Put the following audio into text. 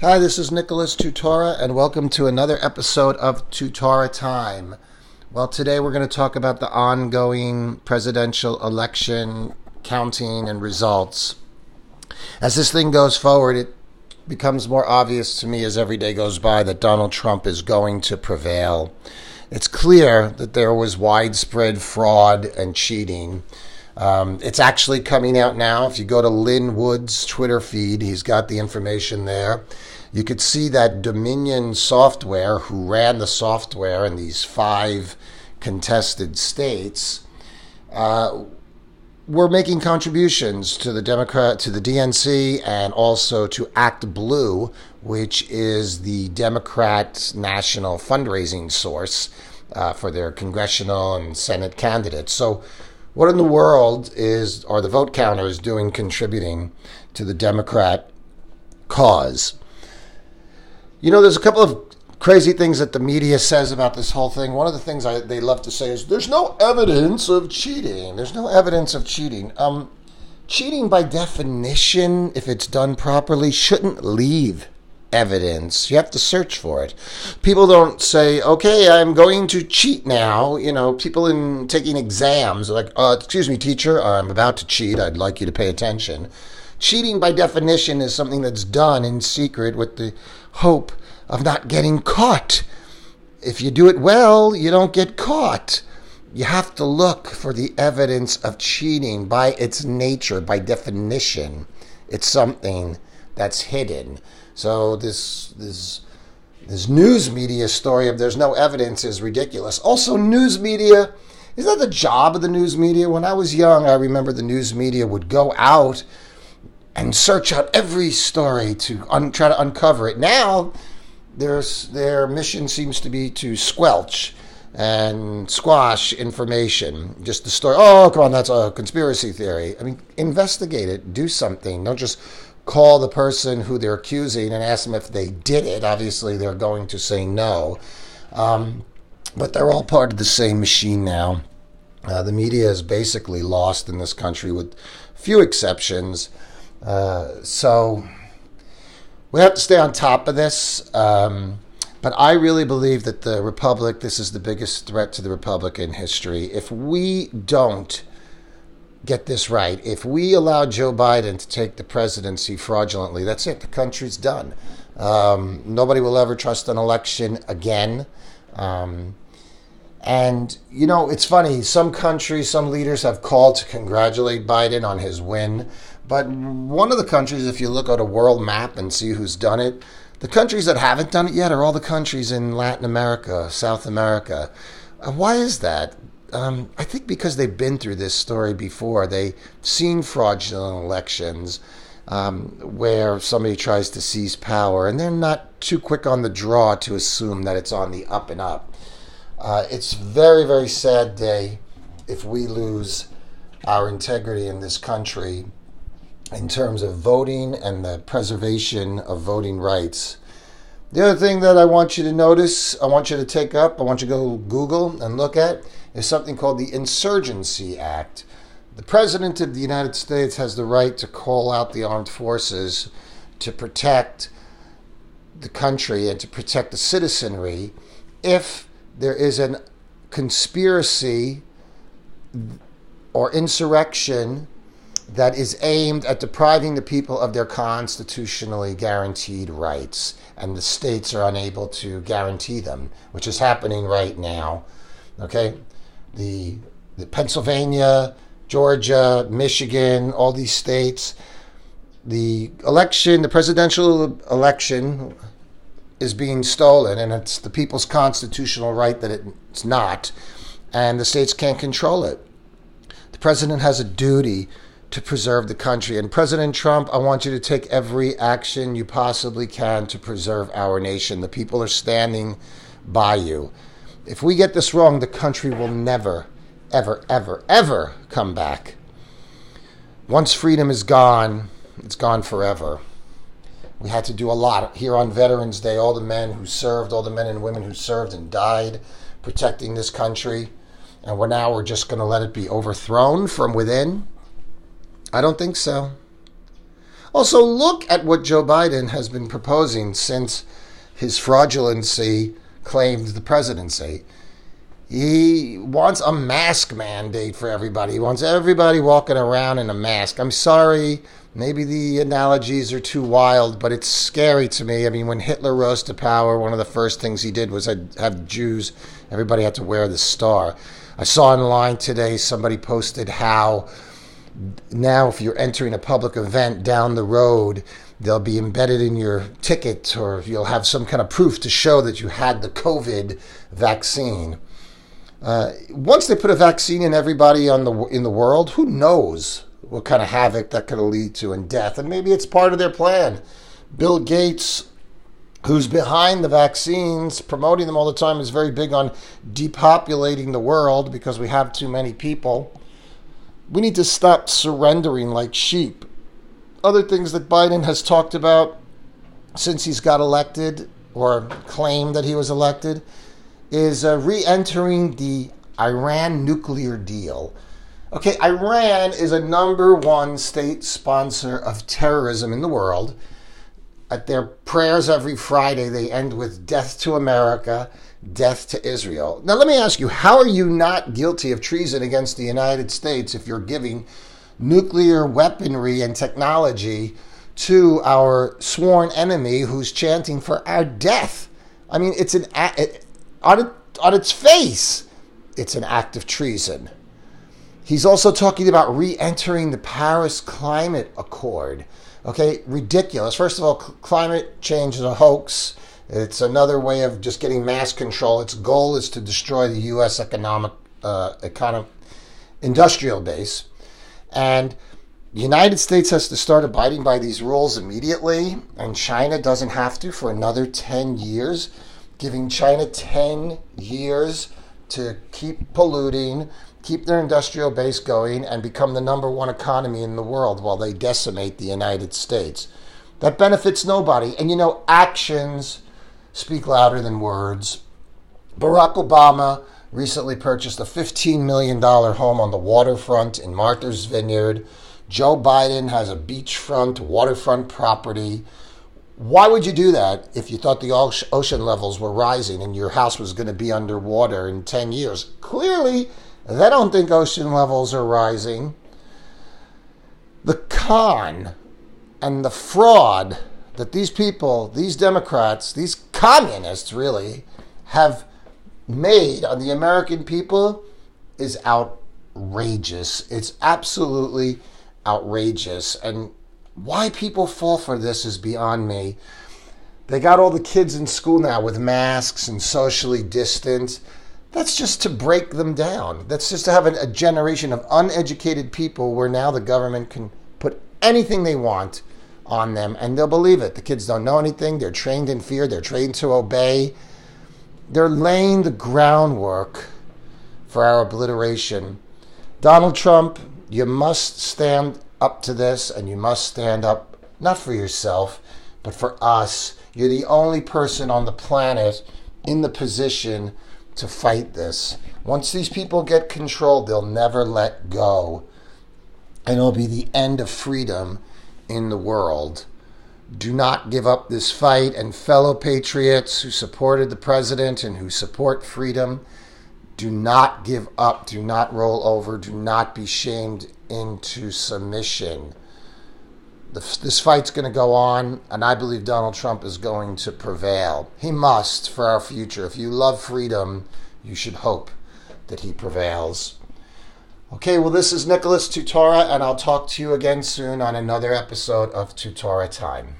Hi, this is Nicholas Tutora, and welcome to another episode of Tutora Time. Well, today we're going to talk about the ongoing presidential election counting and results. As this thing goes forward, it becomes more obvious to me as every day goes by that Donald Trump is going to prevail. It's clear that there was widespread fraud and cheating. Um, it's actually coming out now. If you go to Lin Wood's Twitter feed, he's got the information there. You could see that Dominion Software, who ran the software in these five contested states, uh, were making contributions to the Democrat, to the DNC, and also to Act Blue, which is the Democrat national fundraising source uh, for their congressional and Senate candidates. So, what in the world is are the vote counters doing contributing to the Democrat cause? You know, there's a couple of crazy things that the media says about this whole thing. One of the things I, they love to say is there's no evidence of cheating. There's no evidence of cheating. Um, cheating, by definition, if it's done properly, shouldn't leave evidence. You have to search for it. People don't say, "Okay, I'm going to cheat now." You know, people in taking exams are like, uh, "Excuse me, teacher, I'm about to cheat. I'd like you to pay attention." Cheating, by definition, is something that's done in secret with the hope of not getting caught. If you do it well, you don't get caught. You have to look for the evidence of cheating by its nature, by definition. It's something that's hidden. So this this this news media story of there's no evidence is ridiculous. Also, news media is that the job of the news media? When I was young, I remember the news media would go out and search out every story to un- try to uncover it. Now, there's, their mission seems to be to squelch and squash information. Just the story, oh, come on, that's a conspiracy theory. I mean, investigate it, do something. Don't just call the person who they're accusing and ask them if they did it. Obviously, they're going to say no. Um, but they're all part of the same machine now. Uh, the media is basically lost in this country with few exceptions. Uh, so we have to stay on top of this. Um, but I really believe that the Republic, this is the biggest threat to the Republic in history. If we don't get this right, if we allow Joe Biden to take the presidency fraudulently, that's it. The country's done. Um, nobody will ever trust an election again. Um, and, you know, it's funny. Some countries, some leaders have called to congratulate Biden on his win. But one of the countries, if you look at a world map and see who's done it, the countries that haven't done it yet are all the countries in Latin America, South America. Uh, why is that? Um, I think because they've been through this story before. They've seen fraudulent elections um, where somebody tries to seize power, and they're not too quick on the draw to assume that it's on the up and up. Uh, it's very, very sad day if we lose our integrity in this country in terms of voting and the preservation of voting rights. The other thing that I want you to notice, I want you to take up, I want you to go Google and look at, is something called the Insurgency Act. The President of the United States has the right to call out the armed forces to protect the country and to protect the citizenry if there is a conspiracy or insurrection that is aimed at depriving the people of their constitutionally guaranteed rights, and the states are unable to guarantee them, which is happening right now. Okay, the, the Pennsylvania, Georgia, Michigan, all these states, the election, the presidential election, is being stolen, and it's the people's constitutional right that it's not, and the states can't control it. The president has a duty to preserve the country. And President Trump, I want you to take every action you possibly can to preserve our nation. The people are standing by you. If we get this wrong, the country will never, ever, ever, ever come back. Once freedom is gone, it's gone forever. We had to do a lot here on Veterans Day. All the men who served, all the men and women who served and died protecting this country. And we're now we're just going to let it be overthrown from within. I don't think so. Also, look at what Joe Biden has been proposing since his fraudulency claimed the presidency. He wants a mask mandate for everybody. He wants everybody walking around in a mask. I'm sorry, maybe the analogies are too wild, but it's scary to me. I mean, when Hitler rose to power, one of the first things he did was have Jews, everybody had to wear the star. I saw online today somebody posted how now if you're entering a public event down the road, they'll be embedded in your ticket or you'll have some kind of proof to show that you had the COVID vaccine. Uh, once they put a vaccine in everybody on the in the world, who knows what kind of havoc that could lead to and death? And maybe it's part of their plan. Bill Gates, who's behind the vaccines, promoting them all the time, is very big on depopulating the world because we have too many people. We need to stop surrendering like sheep. Other things that Biden has talked about since he's got elected or claimed that he was elected is uh, re entering the Iran nuclear deal. Okay, Iran is a number one state sponsor of terrorism in the world. At their prayers every Friday, they end with death to America, death to Israel. Now, let me ask you how are you not guilty of treason against the United States if you're giving nuclear weaponry and technology to our sworn enemy who's chanting for our death? I mean, it's an. It, on, on its face, it's an act of treason. He's also talking about re entering the Paris Climate Accord. Okay, ridiculous. First of all, climate change is a hoax. It's another way of just getting mass control. Its goal is to destroy the U.S. economic, uh, economic industrial base. And the United States has to start abiding by these rules immediately, and China doesn't have to for another 10 years giving China 10 years to keep polluting, keep their industrial base going, and become the number one economy in the world while they decimate the United States. That benefits nobody. And you know, actions speak louder than words. Barack Obama recently purchased a $15 million home on the waterfront in Martha's Vineyard. Joe Biden has a beachfront, waterfront property why would you do that if you thought the ocean levels were rising and your house was going to be underwater in 10 years? Clearly, they don't think ocean levels are rising. The con and the fraud that these people, these Democrats, these communists really have made on the American people is outrageous. It's absolutely outrageous. And why people fall for this is beyond me. They got all the kids in school now with masks and socially distant. That's just to break them down. That's just to have a, generation of uneducated people where now the government can put anything they want on them and they'll believe it. The kids don't know anything. They're trained in fear. They're trained to obey. They're laying the groundwork for our obliteration. Donald Trump, you must stand up to this and you must stand up, not for yourself, but for us. You're the only person on the planet in the position to fight this. Once these people get control, they'll never let go. And it'll be the end of freedom in the world. Do not give up this fight. And fellow patriots who supported the president and who support freedom, do not give up. Do not roll over. Do not be shamed into submission. This fight's going to go on, and I believe Donald Trump is going to prevail. He must for our future. If you love freedom, you should hope that he prevails. Okay, well, this is Nicholas Tutora, and I'll talk to you again soon on another episode of Tutora Time.